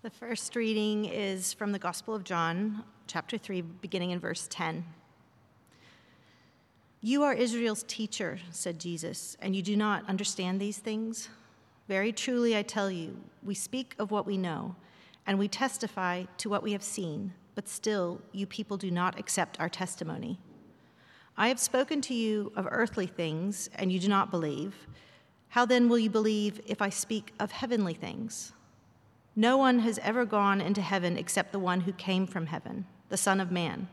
The first reading is from the Gospel of John, chapter 3, beginning in verse 10. You are Israel's teacher, said Jesus, and you do not understand these things? Very truly, I tell you, we speak of what we know, and we testify to what we have seen, but still, you people do not accept our testimony. I have spoken to you of earthly things, and you do not believe. How then will you believe if I speak of heavenly things? No one has ever gone into heaven except the one who came from heaven, the Son of Man.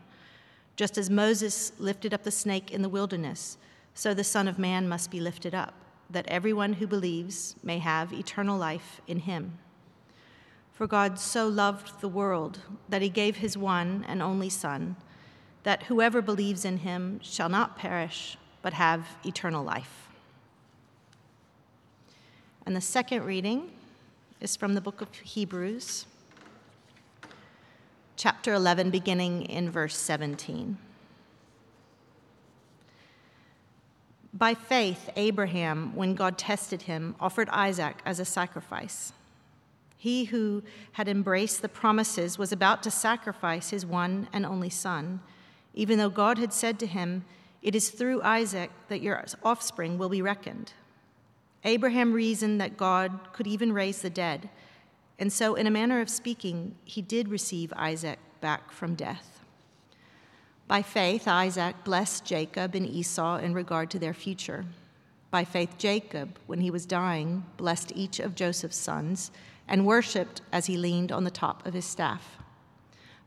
Just as Moses lifted up the snake in the wilderness, so the Son of Man must be lifted up, that everyone who believes may have eternal life in him. For God so loved the world that he gave his one and only Son, that whoever believes in him shall not perish, but have eternal life. And the second reading is from the book of Hebrews, chapter 11, beginning in verse 17. By faith, Abraham, when God tested him, offered Isaac as a sacrifice. He who had embraced the promises was about to sacrifice his one and only son, even though God had said to him, It is through Isaac that your offspring will be reckoned. Abraham reasoned that God could even raise the dead, and so, in a manner of speaking, he did receive Isaac back from death. By faith, Isaac blessed Jacob and Esau in regard to their future. By faith, Jacob, when he was dying, blessed each of Joseph's sons and worshiped as he leaned on the top of his staff.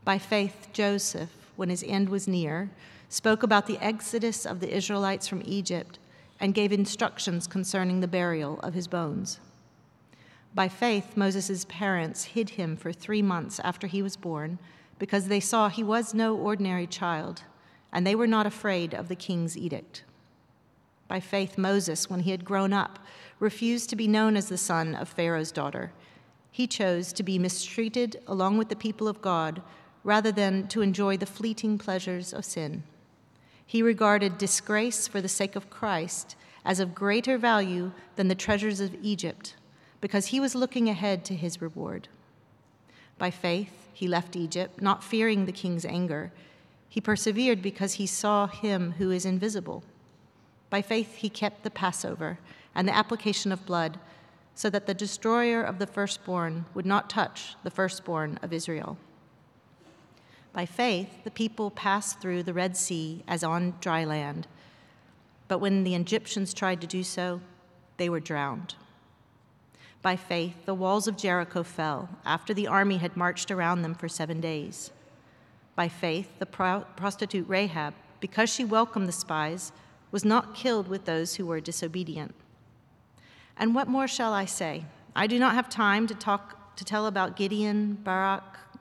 By faith, Joseph, when his end was near, spoke about the exodus of the Israelites from Egypt and gave instructions concerning the burial of his bones. By faith, Moses' parents hid him for three months after he was born because they saw he was no ordinary child, and they were not afraid of the king's edict. By faith, Moses, when he had grown up, refused to be known as the son of Pharaoh's daughter. He chose to be mistreated along with the people of God rather than to enjoy the fleeting pleasures of sin. He regarded disgrace for the sake of Christ as of greater value than the treasures of Egypt, because he was looking ahead to his reward. By faith, he left Egypt, not fearing the king's anger. He persevered because he saw him who is invisible. By faith, he kept the Passover and the application of blood, so that the destroyer of the firstborn would not touch the firstborn of Israel. By faith, the people passed through the Red Sea as on dry land. But when the Egyptians tried to do so, they were drowned. By faith, the walls of Jericho fell after the army had marched around them for seven days. By faith, the pro- prostitute Rahab, because she welcomed the spies, was not killed with those who were disobedient. And what more shall I say? I do not have time to talk to tell about Gideon, Barak,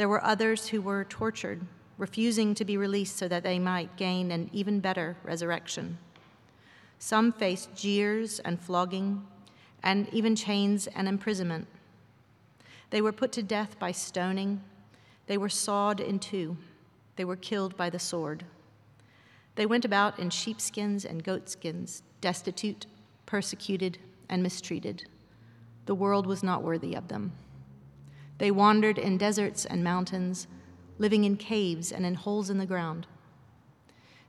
There were others who were tortured, refusing to be released so that they might gain an even better resurrection. Some faced jeers and flogging, and even chains and imprisonment. They were put to death by stoning. They were sawed in two. They were killed by the sword. They went about in sheepskins and goatskins, destitute, persecuted, and mistreated. The world was not worthy of them. They wandered in deserts and mountains, living in caves and in holes in the ground.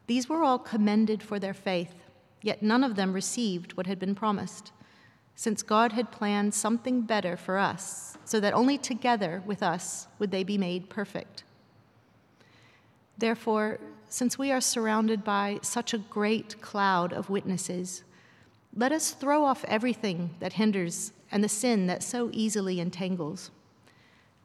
These were all commended for their faith, yet none of them received what had been promised, since God had planned something better for us, so that only together with us would they be made perfect. Therefore, since we are surrounded by such a great cloud of witnesses, let us throw off everything that hinders and the sin that so easily entangles.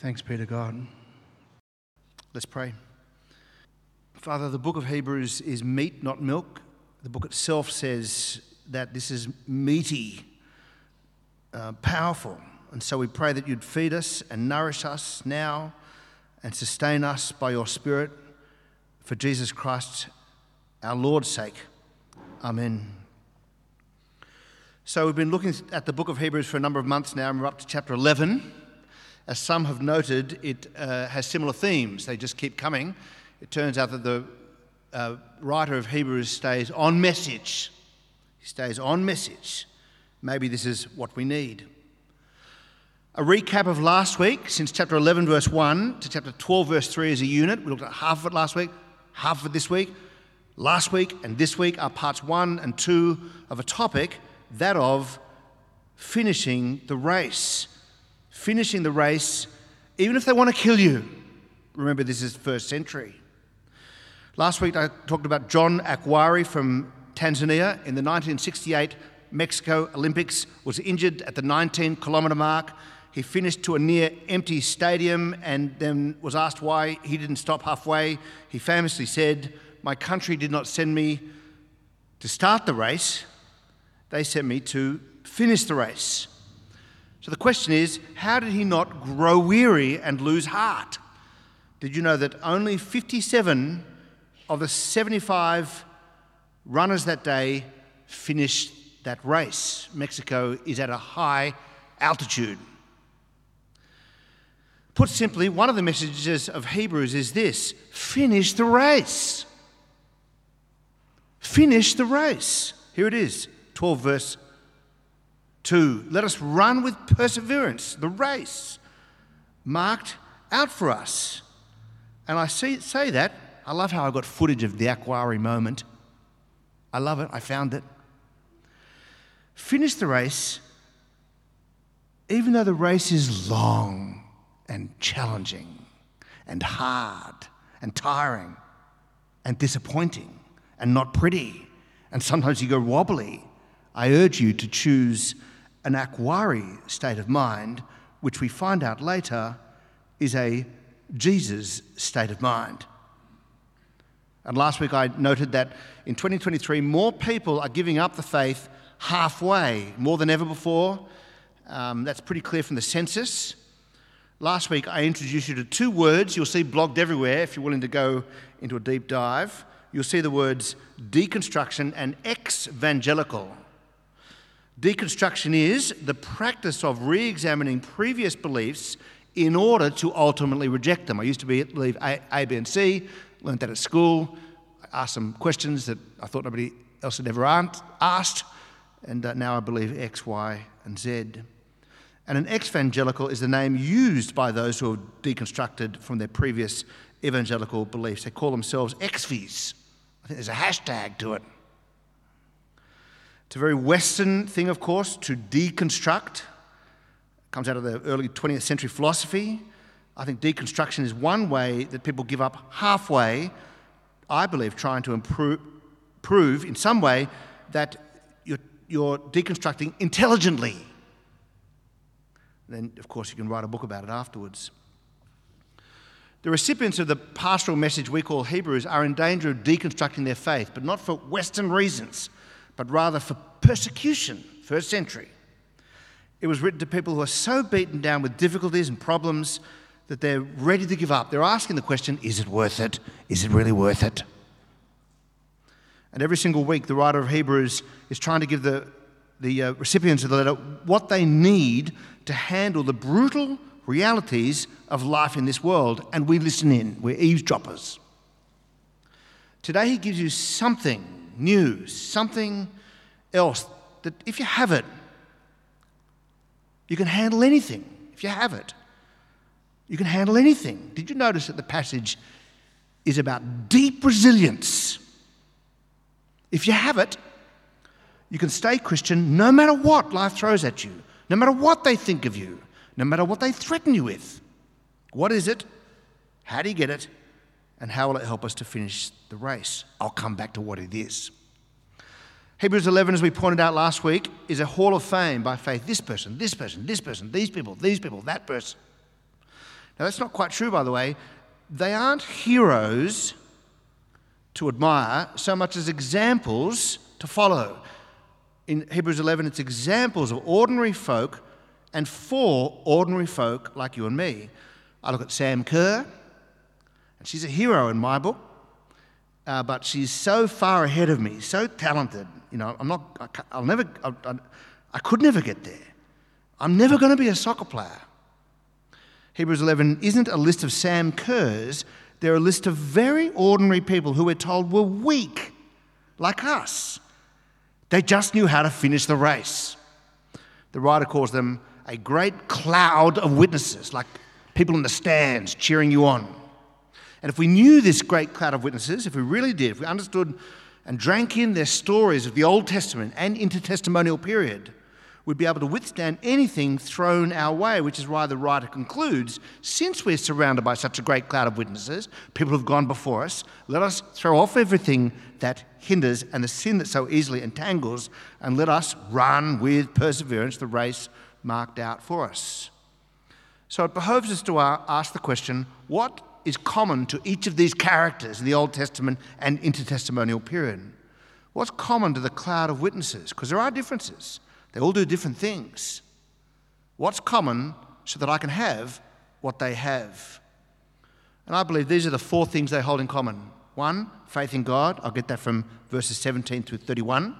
Thanks be to God. Let's pray. Father, the book of Hebrews is meat, not milk. The book itself says that this is meaty, uh, powerful. And so we pray that you'd feed us and nourish us now and sustain us by your Spirit for Jesus Christ, our Lord's sake. Amen. So we've been looking at the book of Hebrews for a number of months now, and we're up to chapter 11. As some have noted, it uh, has similar themes, they just keep coming. It turns out that the uh, writer of Hebrews stays on message. He stays on message. Maybe this is what we need. A recap of last week, since chapter 11, verse 1 to chapter 12, verse 3 as a unit. We looked at half of it last week, half of it this week. Last week and this week are parts 1 and 2 of a topic, that of finishing the race. Finishing the race, even if they want to kill you. Remember, this is first century. Last week I talked about John Akhwari from Tanzania in the 1968 Mexico Olympics, was injured at the 19 kilometre mark he finished to a near empty stadium and then was asked why he didn't stop halfway. He famously said, My country did not send me to start the race, they sent me to finish the race. So the question is, how did he not grow weary and lose heart? Did you know that only 57 of the 75 runners that day finished that race? Mexico is at a high altitude. Put simply, one of the messages of Hebrews is this finish the race. Finish the race. Here it is, 12 verse 2. Let us run with perseverance the race marked out for us. And I see, say that. I love how I got footage of the Akhwari moment. I love it. I found it. Finish the race, even though the race is long and challenging and hard and tiring and disappointing and not pretty. And sometimes you go wobbly. I urge you to choose an Akhwari state of mind, which we find out later is a Jesus state of mind. And last week I noted that in 2023, more people are giving up the faith halfway, more than ever before. Um, that's pretty clear from the census. Last week, I introduced you to two words you'll see blogged everywhere if you're willing to go into a deep dive. You'll see the words deconstruction and exvangelical. Deconstruction is the practice of re examining previous beliefs in order to ultimately reject them. I used to be, believe A, a, B, and C, learned that at school. I asked some questions that I thought nobody else had ever asked, and uh, now I believe X, Y, and Z. And an exvangelical is the name used by those who have deconstructed from their previous evangelical beliefs. They call themselves exvies. I think there's a hashtag to it. It's a very Western thing, of course, to deconstruct. It comes out of the early 20th century philosophy. I think deconstruction is one way that people give up halfway, I believe, trying to improve, prove in some way that you're, you're deconstructing intelligently then, of course, you can write a book about it afterwards. The recipients of the pastoral message we call Hebrews are in danger of deconstructing their faith, but not for Western reasons, but rather for persecution, first century. It was written to people who are so beaten down with difficulties and problems that they're ready to give up. They're asking the question is it worth it? Is it really worth it? And every single week, the writer of Hebrews is trying to give the, the uh, recipients of the letter what they need to handle the brutal realities of life in this world, and we listen in. We're eavesdroppers. Today, he gives you something new, something else that if you have it, you can handle anything. If you have it, you can handle anything. Did you notice that the passage is about deep resilience? If you have it, you can stay Christian no matter what life throws at you no matter what they think of you, no matter what they threaten you with. What is it? How do you get it? And how will it help us to finish the race? I'll come back to what it is. Hebrews 11, as we pointed out last week, is a hall of fame by faith. This person, this person, this person, these people, these people, that person. Now, that's not quite true, by the way. They aren't heroes to admire so much as examples to follow. In Hebrews 11, it's examples of ordinary folk and for ordinary folk like you and me. I look at Sam Kerr, and she's a hero in my book, uh, but she's so far ahead of me, so talented. You know, I'm not, I, will never, I, I, I could never get there. I'm never going to be a soccer player. Hebrews 11 isn't a list of Sam Kerrs, they're a list of very ordinary people who we're told were weak, like us. They just knew how to finish the race. The writer calls them a great cloud of witnesses, like people in the stands cheering you on. And if we knew this great cloud of witnesses, if we really did, if we understood and drank in their stories of the Old Testament and intertestamental period, we'd be able to withstand anything thrown our way, which is why the writer concludes since we're surrounded by such a great cloud of witnesses, people who've gone before us, let us throw off everything that hinders and the sin that so easily entangles, and let us run with perseverance the race marked out for us. So it behoves us to ask the question what is common to each of these characters in the Old Testament and intertestamental period? What's common to the cloud of witnesses? Because there are differences. They all do different things. What's common so that I can have what they have? And I believe these are the four things they hold in common. One, faith in God. I'll get that from verses 17 through 31.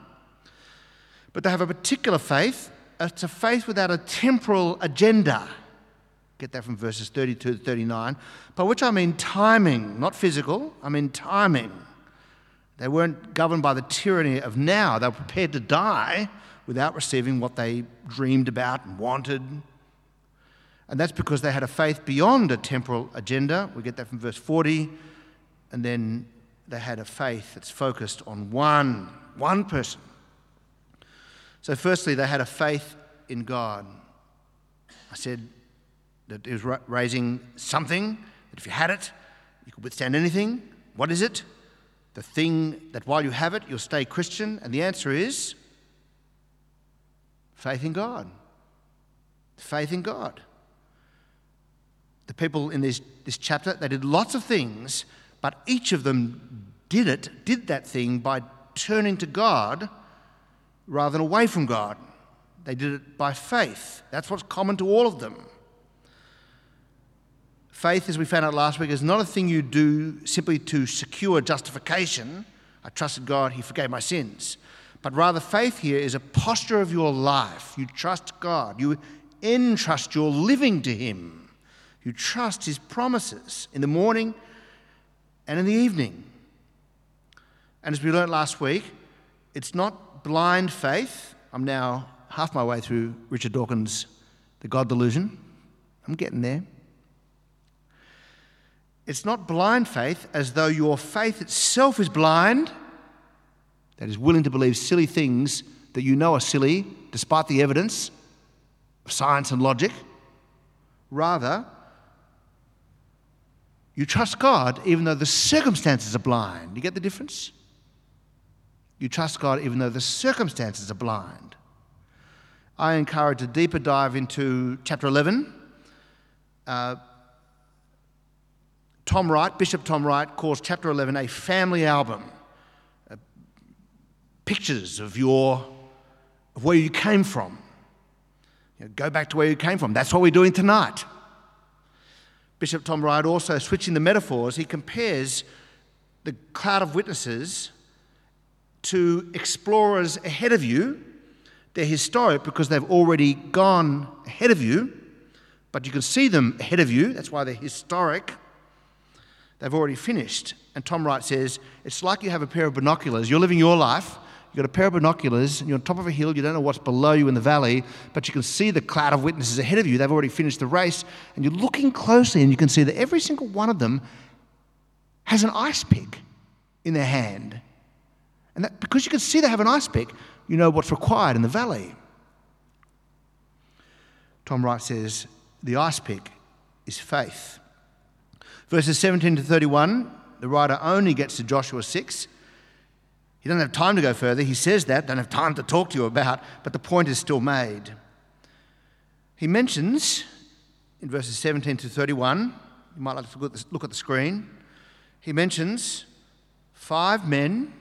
But they have a particular faith. It's a faith without a temporal agenda. Get that from verses 32 to 39. By which I mean timing, not physical. I mean timing. They weren't governed by the tyranny of now. They were prepared to die without receiving what they dreamed about and wanted. And that's because they had a faith beyond a temporal agenda. We get that from verse 40. And then they had a faith that's focused on one, one person. So, firstly, they had a faith in God. I said that was raising something, that if you had it, you could withstand anything. What is it? The thing that while you have it, you'll stay Christian. And the answer is Faith in God. Faith in God. The people in this, this chapter, they did lots of things, but each of them did it, did that thing by turning to God rather than away from God. They did it by faith. That's what's common to all of them. Faith, as we found out last week, is not a thing you do simply to secure justification. I trusted God, He forgave my sins. But rather, faith here is a posture of your life. You trust God, you entrust your living to Him, you trust His promises in the morning and in the evening. And as we learned last week, it's not blind faith. I'm now half my way through Richard Dawkins' The God Delusion. I'm getting there. It's not blind faith as though your faith itself is blind that is willing to believe silly things that you know are silly, despite the evidence of science and logic. Rather, you trust God even though the circumstances are blind. You get the difference? You trust God even though the circumstances are blind. I encourage a deeper dive into chapter 11. Uh, Tom Wright, Bishop Tom Wright, calls chapter 11 a family album uh, pictures of your of where you came from. You know, go back to where you came from. That's what we're doing tonight. Bishop Tom Wright also switching the metaphors, he compares the cloud of witnesses to explorers ahead of you. They're historic because they've already gone ahead of you, but you can see them ahead of you. That's why they're historic. They've already finished. And Tom Wright says it's like you have a pair of binoculars. You're living your life, You've got a pair of binoculars, and you're on top of a hill, you don't know what's below you in the valley, but you can see the cloud of witnesses ahead of you. They've already finished the race, and you're looking closely, and you can see that every single one of them has an ice pick in their hand. And that, because you can see they have an ice pick, you know what's required in the valley. Tom Wright says the ice pick is faith. Verses 17 to 31, the writer only gets to Joshua 6. He doesn't have time to go further. He says that, don't have time to talk to you about, but the point is still made. He mentions in verses 17 to 31, you might like to look at the screen, he mentions five men,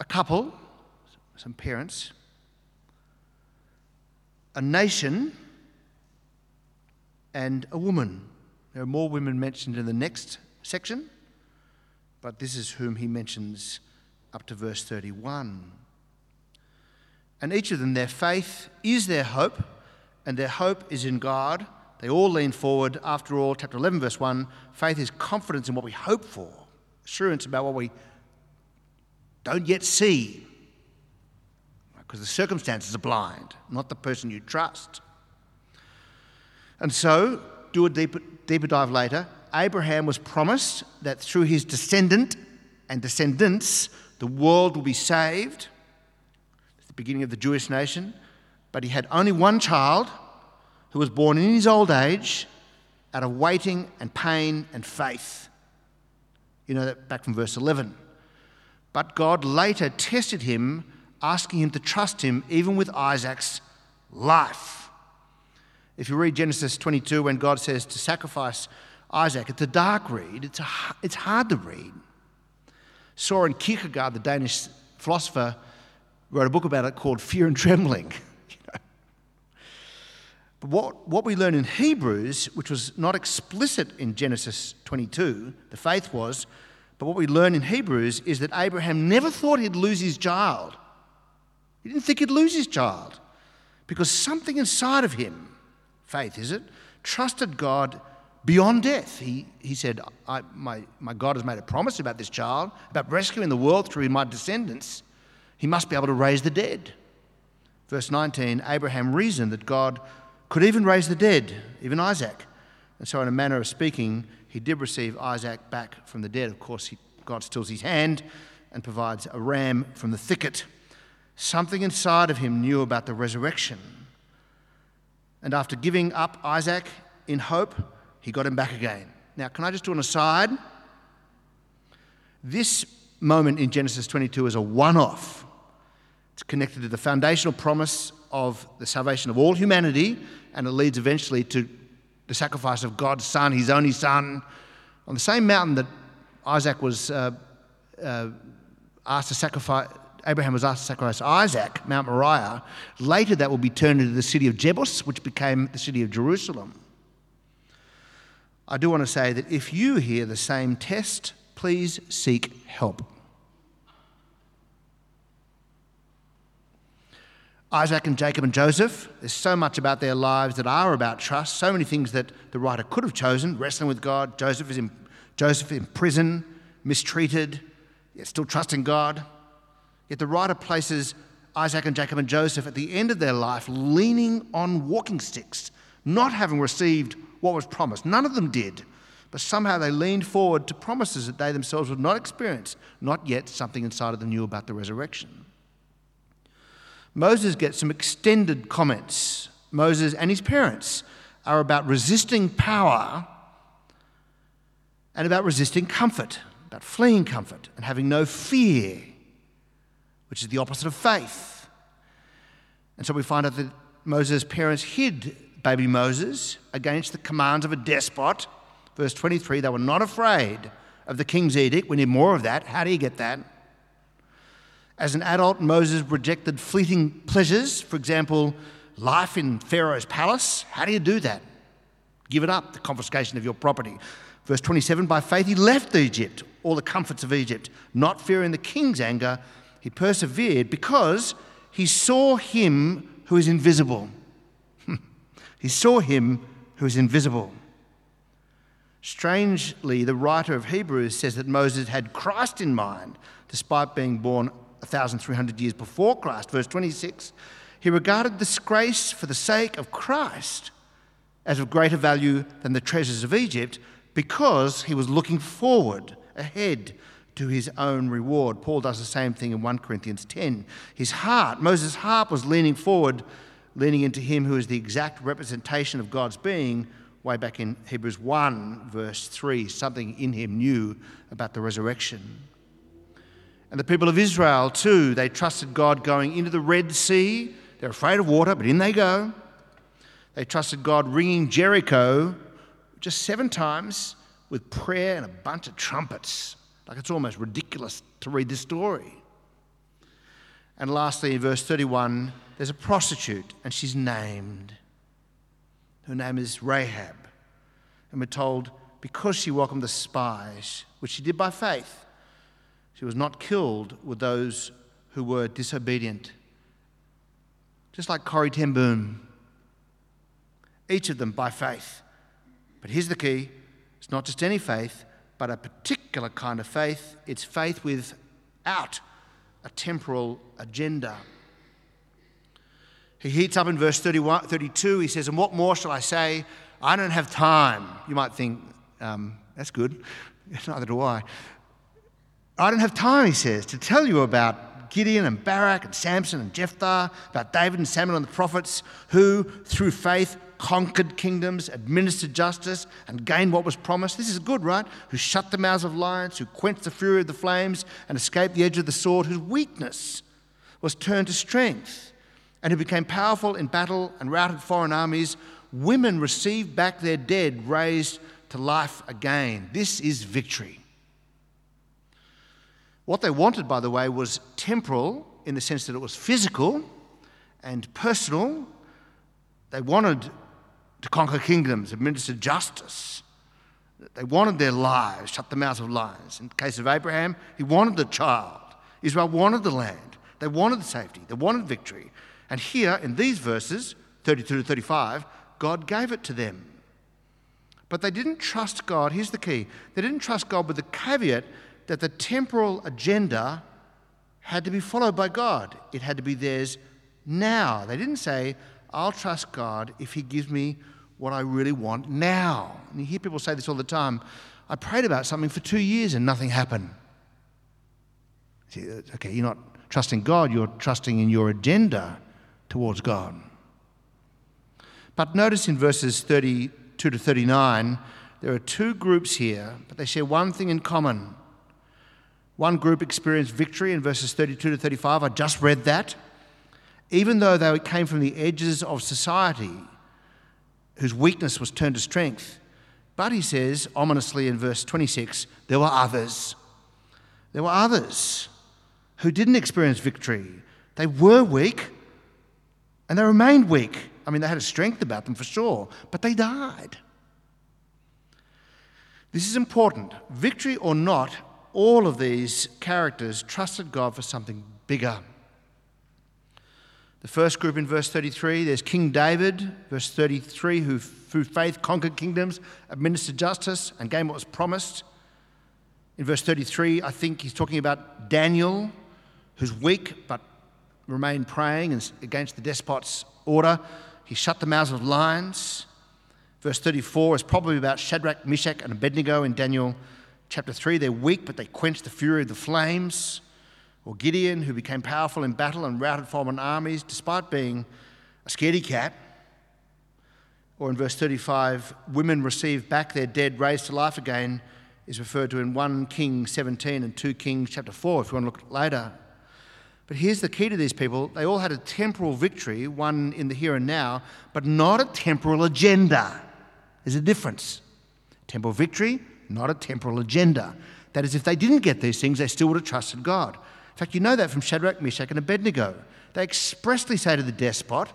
a couple, some parents, a nation, and a woman. There are more women mentioned in the next section, but this is whom he mentions up to verse 31. And each of them, their faith is their hope, and their hope is in God. They all lean forward. After all, chapter 11, verse 1 faith is confidence in what we hope for, assurance about what we don't yet see, because the circumstances are blind, not the person you trust. And so, do a deeper, deeper dive later. Abraham was promised that through his descendant and descendants, the world will be saved. It's the beginning of the Jewish nation. But he had only one child who was born in his old age out of waiting and pain and faith. You know that back from verse 11. But God later tested him, asking him to trust him even with Isaac's life. If you read Genesis 22, when God says to sacrifice Isaac, it's a dark read, it's, a, it's hard to read. Soren Kierkegaard, the Danish philosopher, wrote a book about it called Fear and Trembling. But what, what we learn in Hebrews, which was not explicit in Genesis 22, the faith was, but what we learn in Hebrews is that Abraham never thought he'd lose his child. He didn't think he'd lose his child because something inside of him, faith is it, trusted God beyond death. He, he said, my, my God has made a promise about this child, about rescuing the world through my descendants. He must be able to raise the dead. Verse 19 Abraham reasoned that God could even raise the dead, even Isaac. And so, in a manner of speaking, he did receive Isaac back from the dead. Of course, he, God stills his hand and provides a ram from the thicket. Something inside of him knew about the resurrection. And after giving up Isaac in hope, he got him back again. Now, can I just do an aside? This moment in Genesis 22 is a one off. It's connected to the foundational promise of the salvation of all humanity, and it leads eventually to the sacrifice of God's Son, his only Son, on the same mountain that Isaac was uh, uh, asked to sacrifice. Abraham was asked to sacrifice Isaac, Mount Moriah. Later, that will be turned into the city of Jebus, which became the city of Jerusalem. I do want to say that if you hear the same test, please seek help. Isaac and Jacob and Joseph. There's so much about their lives that are about trust, so many things that the writer could have chosen wrestling with God. Joseph is in, Joseph in prison, mistreated, yet still trusting God. Yet the writer places Isaac and Jacob and Joseph at the end of their life leaning on walking sticks, not having received what was promised. None of them did. But somehow they leaned forward to promises that they themselves would not experience, not yet something inside of them knew about the resurrection. Moses gets some extended comments. Moses and his parents are about resisting power and about resisting comfort, about fleeing comfort and having no fear, which is the opposite of faith. And so we find out that Moses' parents hid baby Moses against the commands of a despot. Verse 23 they were not afraid of the king's edict. We need more of that. How do you get that? As an adult, Moses rejected fleeting pleasures, for example, life in Pharaoh's palace. How do you do that? Give it up, the confiscation of your property. Verse 27 By faith he left Egypt, all the comforts of Egypt, not fearing the king's anger. He persevered because he saw him who is invisible. he saw him who is invisible. Strangely, the writer of Hebrews says that Moses had Christ in mind, despite being born 1,300 years before Christ. Verse 26 He regarded disgrace for the sake of Christ as of greater value than the treasures of Egypt because he was looking forward, ahead to his own reward. Paul does the same thing in 1 Corinthians 10. His heart, Moses' heart, was leaning forward, leaning into him who is the exact representation of God's being, way back in Hebrews 1, verse 3, something in him knew about the resurrection. And the people of Israel, too, they trusted God going into the Red Sea. They're afraid of water, but in they go. They trusted God ringing Jericho just seven times with prayer and a bunch of trumpets. Like it's almost ridiculous to read this story. And lastly, in verse 31, there's a prostitute, and she's named. Her name is Rahab. And we're told because she welcomed the spies, which she did by faith, she was not killed with those who were disobedient. Just like Corrie ten Boom. Each of them by faith. But here's the key it's not just any faith, but a particular kind of faith. It's faith without a temporal agenda. He heats up in verse 31, 32. He says, And what more shall I say? I don't have time. You might think, um, that's good. Neither do I. I don't have time, he says, to tell you about Gideon and Barak and Samson and Jephthah, about David and Samuel and the prophets, who, through faith, conquered kingdoms, administered justice, and gained what was promised. This is good, right? Who shut the mouths of lions, who quenched the fury of the flames, and escaped the edge of the sword, whose weakness was turned to strength and who became powerful in battle and routed foreign armies, women received back their dead raised to life again. This is victory. What they wanted, by the way, was temporal in the sense that it was physical and personal. They wanted to conquer kingdoms, administer justice. They wanted their lives, shut the mouths of lions. In the case of Abraham, he wanted the child. Israel wanted the land. They wanted the safety. They wanted victory. And here in these verses, 32 to 35, God gave it to them. But they didn't trust God. Here's the key they didn't trust God with the caveat that the temporal agenda had to be followed by God, it had to be theirs now. They didn't say, I'll trust God if He gives me what I really want now. And you hear people say this all the time I prayed about something for two years and nothing happened. See, okay, you're not trusting God, you're trusting in your agenda towards God. But notice in verses 32 to 39, there are two groups here, but they share one thing in common. One group experienced victory in verses 32 to 35. I just read that. Even though they came from the edges of society, whose weakness was turned to strength. But he says, ominously in verse 26, there were others. There were others who didn't experience victory. They were weak, and they remained weak. I mean, they had a strength about them for sure, but they died. This is important. Victory or not, all of these characters trusted God for something bigger. The first group in verse 33, there's King David, verse 33, who through faith conquered kingdoms, administered justice, and gained what was promised. In verse 33, I think he's talking about Daniel, who's weak but remained praying against the despot's order. He shut the mouths of lions. Verse 34 is probably about Shadrach, Meshach, and Abednego in Daniel chapter 3. They're weak, but they quench the fury of the flames. Or Gideon, who became powerful in battle and routed foreign armies despite being a scaredy cat. Or in verse 35, women received back their dead, raised to life again, is referred to in 1 King 17 and 2 Kings chapter 4, if you want to look later. But here's the key to these people they all had a temporal victory, one in the here and now, but not a temporal agenda. There's a difference. Temporal victory, not a temporal agenda. That is, if they didn't get these things, they still would have trusted God. In fact, you know that from Shadrach, Meshach, and Abednego. They expressly say to the despot,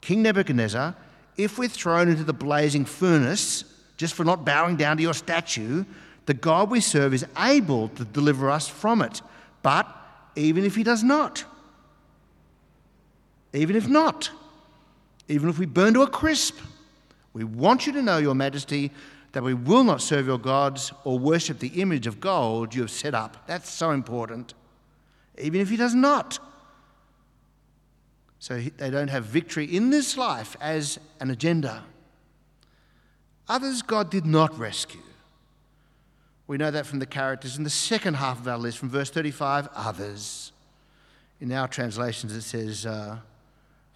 King Nebuchadnezzar, if we're thrown into the blazing furnace just for not bowing down to your statue, the God we serve is able to deliver us from it. But even if he does not. Even if not. Even if we burn to a crisp. We want you to know, Your Majesty, that we will not serve your gods or worship the image of gold you have set up. That's so important. Even if he does not. So they don't have victory in this life as an agenda. Others God did not rescue. We know that from the characters in the second half of our list, from verse 35, others. In our translations, it says, uh,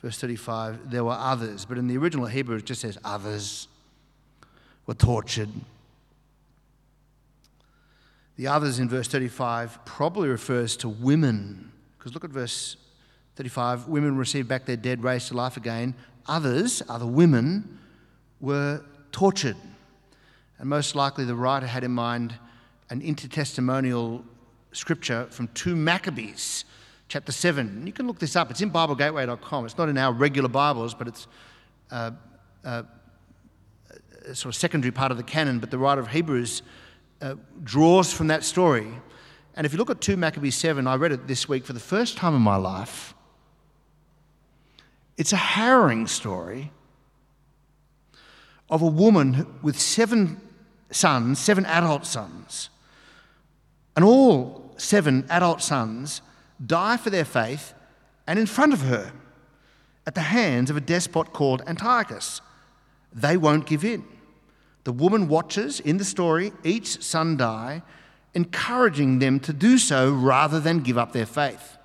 verse 35, there were others. But in the original Hebrew, it just says others. were tortured. The others in verse 35 probably refers to women, because look at verse 35 women received back their dead, raised to life again. Others, other women, were tortured. And most likely the writer had in mind an intertestamental scripture from 2 Maccabees, chapter 7. You can look this up. It's in BibleGateway.com. It's not in our regular Bibles, but it's uh, uh, a sort of secondary part of the canon. But the writer of Hebrews uh, draws from that story. And if you look at 2 Maccabees 7, I read it this week for the first time in my life. It's a harrowing story of a woman with seven sons, seven adult sons. And all seven adult sons die for their faith and in front of her at the hands of a despot called Antiochus. They won't give in. The woman watches in the story each son die, encouraging them to do so rather than give up their faith.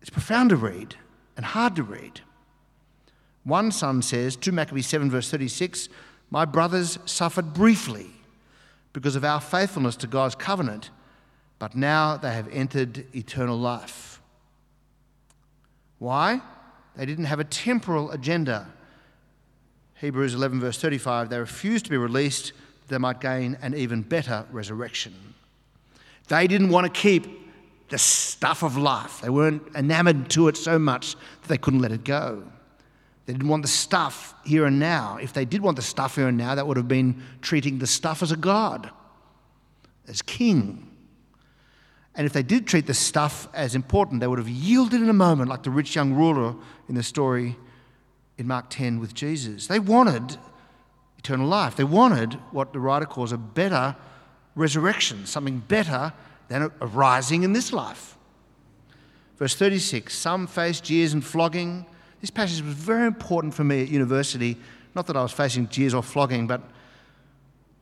It's profound to read and hard to read. One son says, 2 Maccabees 7, verse 36, My brothers suffered briefly because of our faithfulness to God's covenant, but now they have entered eternal life. Why? They didn't have a temporal agenda. Hebrews 11, verse 35, they refused to be released they might gain an even better resurrection. They didn't want to keep the stuff of life. They weren't enamored to it so much that they couldn't let it go. They didn't want the stuff here and now. If they did want the stuff here and now, that would have been treating the stuff as a god, as king. And if they did treat the stuff as important, they would have yielded in a moment, like the rich young ruler in the story in Mark 10 with Jesus. They wanted eternal life. They wanted what the writer calls a better resurrection, something better than a arising in this life. Verse 36 Some faced jeers and flogging. This passage was very important for me at university. Not that I was facing jeers or flogging, but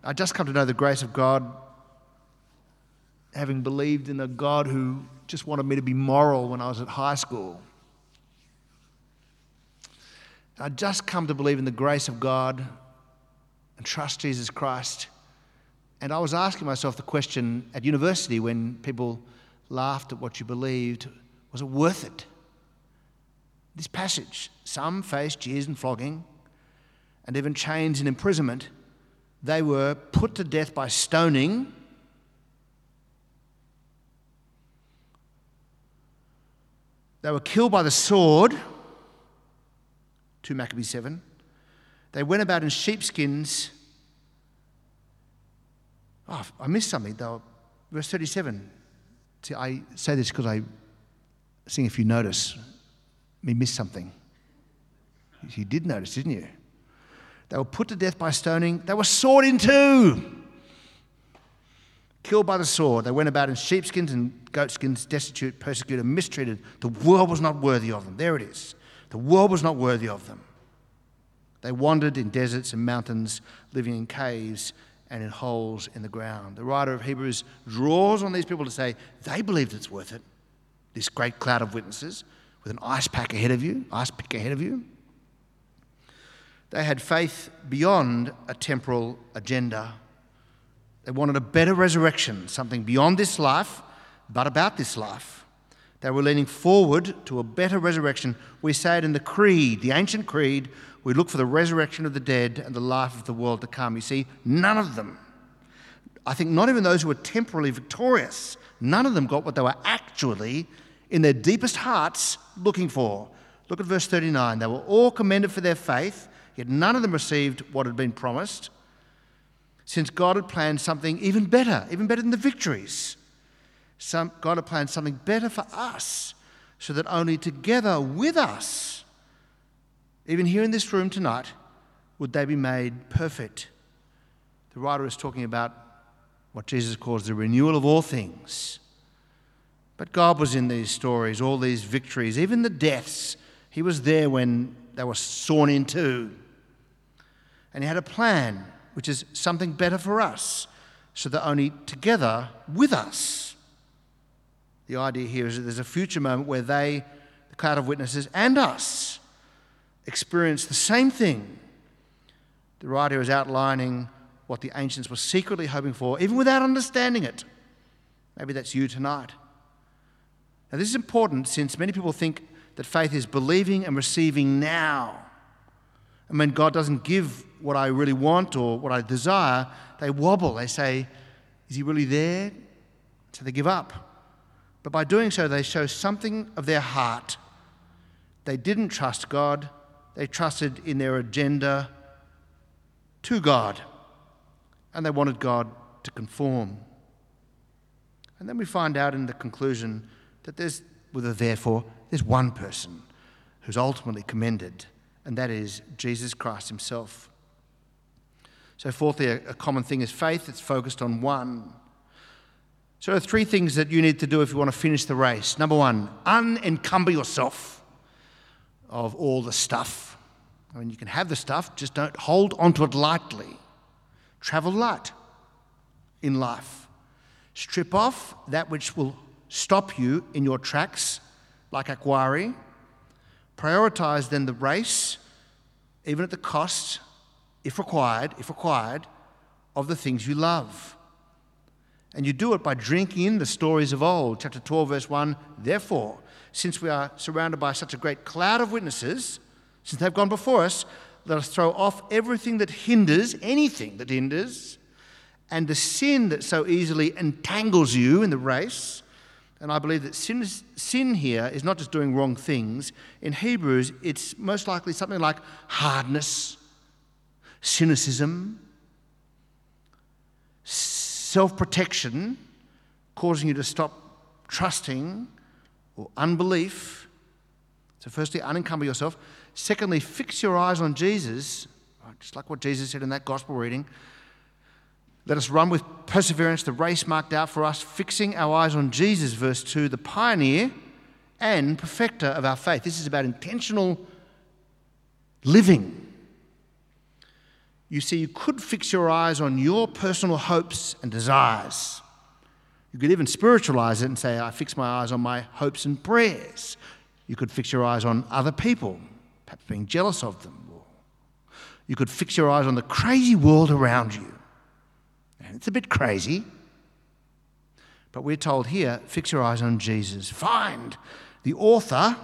I just come to know the grace of God, having believed in a God who just wanted me to be moral when I was at high school. I just come to believe in the grace of God and trust Jesus Christ and I was asking myself the question at university when people laughed at what you believed was it worth it? This passage, some faced jeers and flogging and even chains and imprisonment. They were put to death by stoning. They were killed by the sword. 2 Maccabees 7. They went about in sheepskins Oh, I missed something though. Verse 37. See, I say this because I think if you notice, me miss something. You did notice, didn't you? They were put to death by stoning. They were sawed in two. Killed by the sword. They went about in sheepskins and goatskins, destitute, persecuted, mistreated. The world was not worthy of them. There it is. The world was not worthy of them. They wandered in deserts and mountains, living in caves and in holes in the ground. The writer of Hebrews draws on these people to say they believed it's worth it. This great cloud of witnesses with an ice pack ahead of you, ice pick ahead of you. They had faith beyond a temporal agenda. They wanted a better resurrection, something beyond this life, but about this life. They were leaning forward to a better resurrection. We say it in the Creed, the ancient Creed we look for the resurrection of the dead and the life of the world to come. You see, none of them, I think not even those who were temporarily victorious, none of them got what they were actually, in their deepest hearts, looking for. Look at verse 39. They were all commended for their faith, yet none of them received what had been promised, since God had planned something even better, even better than the victories. Some, God had planned something better for us, so that only together with us, even here in this room tonight, would they be made perfect? The writer is talking about what Jesus calls the renewal of all things. But God was in these stories, all these victories, even the deaths. He was there when they were sawn in two. And He had a plan, which is something better for us, so that only together with us. The idea here is that there's a future moment where they, the cloud of witnesses, and us, experience the same thing The writer is outlining what the ancients were secretly hoping for, even without understanding it. Maybe that's you tonight. Now, this is important since many people think that faith is believing and receiving now. And when God doesn't give what I really want or what I desire, they wobble. They say, Is He really there? So they give up. But by doing so, they show something of their heart. They didn't trust God, they trusted in their agenda to God. And they wanted God to conform. And then we find out in the conclusion that there's, with a therefore, there's one person who's ultimately commended, and that is Jesus Christ himself. So, fourthly, a, common thing is faith that's focused on one. So, there are three things that you need to do if you want to finish the race. Number one, unencumber yourself of all the stuff. I mean, you can have the stuff, just don't hold onto it lightly. Travel light in life. Strip off that which will stop you in your tracks, like a quarry. Prioritize then the race, even at the cost, if required, if required, of the things you love. And you do it by drinking in the stories of old. Chapter 12, verse 1 Therefore, since we are surrounded by such a great cloud of witnesses, since they've gone before us, let us throw off everything that hinders, anything that hinders, and the sin that so easily entangles you in the race and I believe that sin, sin here is not just doing wrong things. In Hebrews, it's most likely something like hardness, cynicism, self protection, causing you to stop trusting, or unbelief. So, firstly, unencumber yourself. Secondly, fix your eyes on Jesus, just like what Jesus said in that gospel reading. Let us run with perseverance the race marked out for us, fixing our eyes on Jesus, verse 2, the pioneer and perfecter of our faith. This is about intentional living. You see, you could fix your eyes on your personal hopes and desires. You could even spiritualize it and say, I fix my eyes on my hopes and prayers. You could fix your eyes on other people, perhaps being jealous of them. You could fix your eyes on the crazy world around you. And it's a bit crazy. But we're told here fix your eyes on Jesus. Find the author,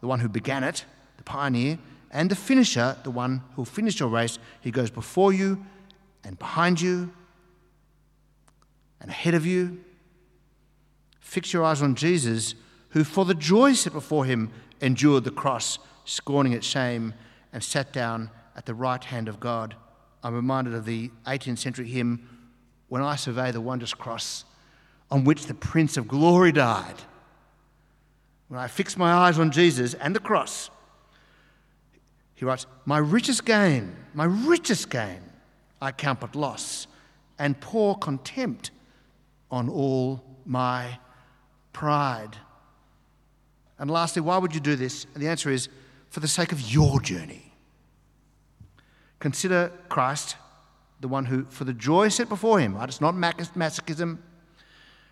the one who began it, the pioneer, and the finisher, the one who'll finish your race. He goes before you and behind you and ahead of you. Fix your eyes on Jesus, who for the joy set before him endured the cross, scorning its shame, and sat down at the right hand of God. I'm reminded of the 18th century hymn, when I survey the wondrous cross on which the Prince of Glory died, when I fix my eyes on Jesus and the cross, he writes, My richest gain, my richest gain, I count but loss, and pour contempt on all my pride. And lastly, why would you do this? And the answer is for the sake of your journey. Consider Christ the one who, for the joy set before him, right? It's not masochism.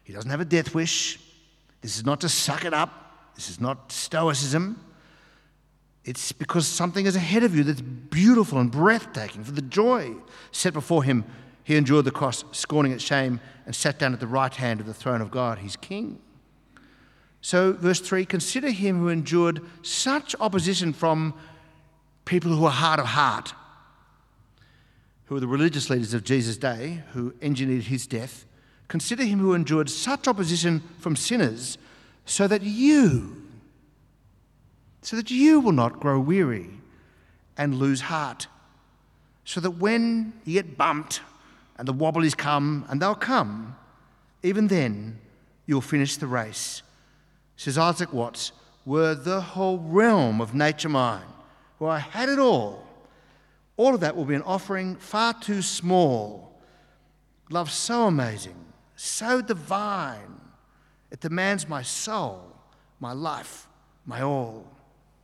He doesn't have a death wish. This is not to suck it up. This is not stoicism. It's because something is ahead of you that's beautiful and breathtaking. For the joy set before him, he endured the cross, scorning its shame, and sat down at the right hand of the throne of God, his king. So, verse 3 consider him who endured such opposition from people who are hard of heart who were the religious leaders of Jesus' day, who engineered his death, consider him who endured such opposition from sinners, so that you, so that you will not grow weary and lose heart. So that when you get bumped and the wobblies come, and they'll come, even then you'll finish the race. Says Isaac Watts, were the whole realm of nature mine, where I had it all all of that will be an offering far too small. Love so amazing, so divine. It demands my soul, my life, my all.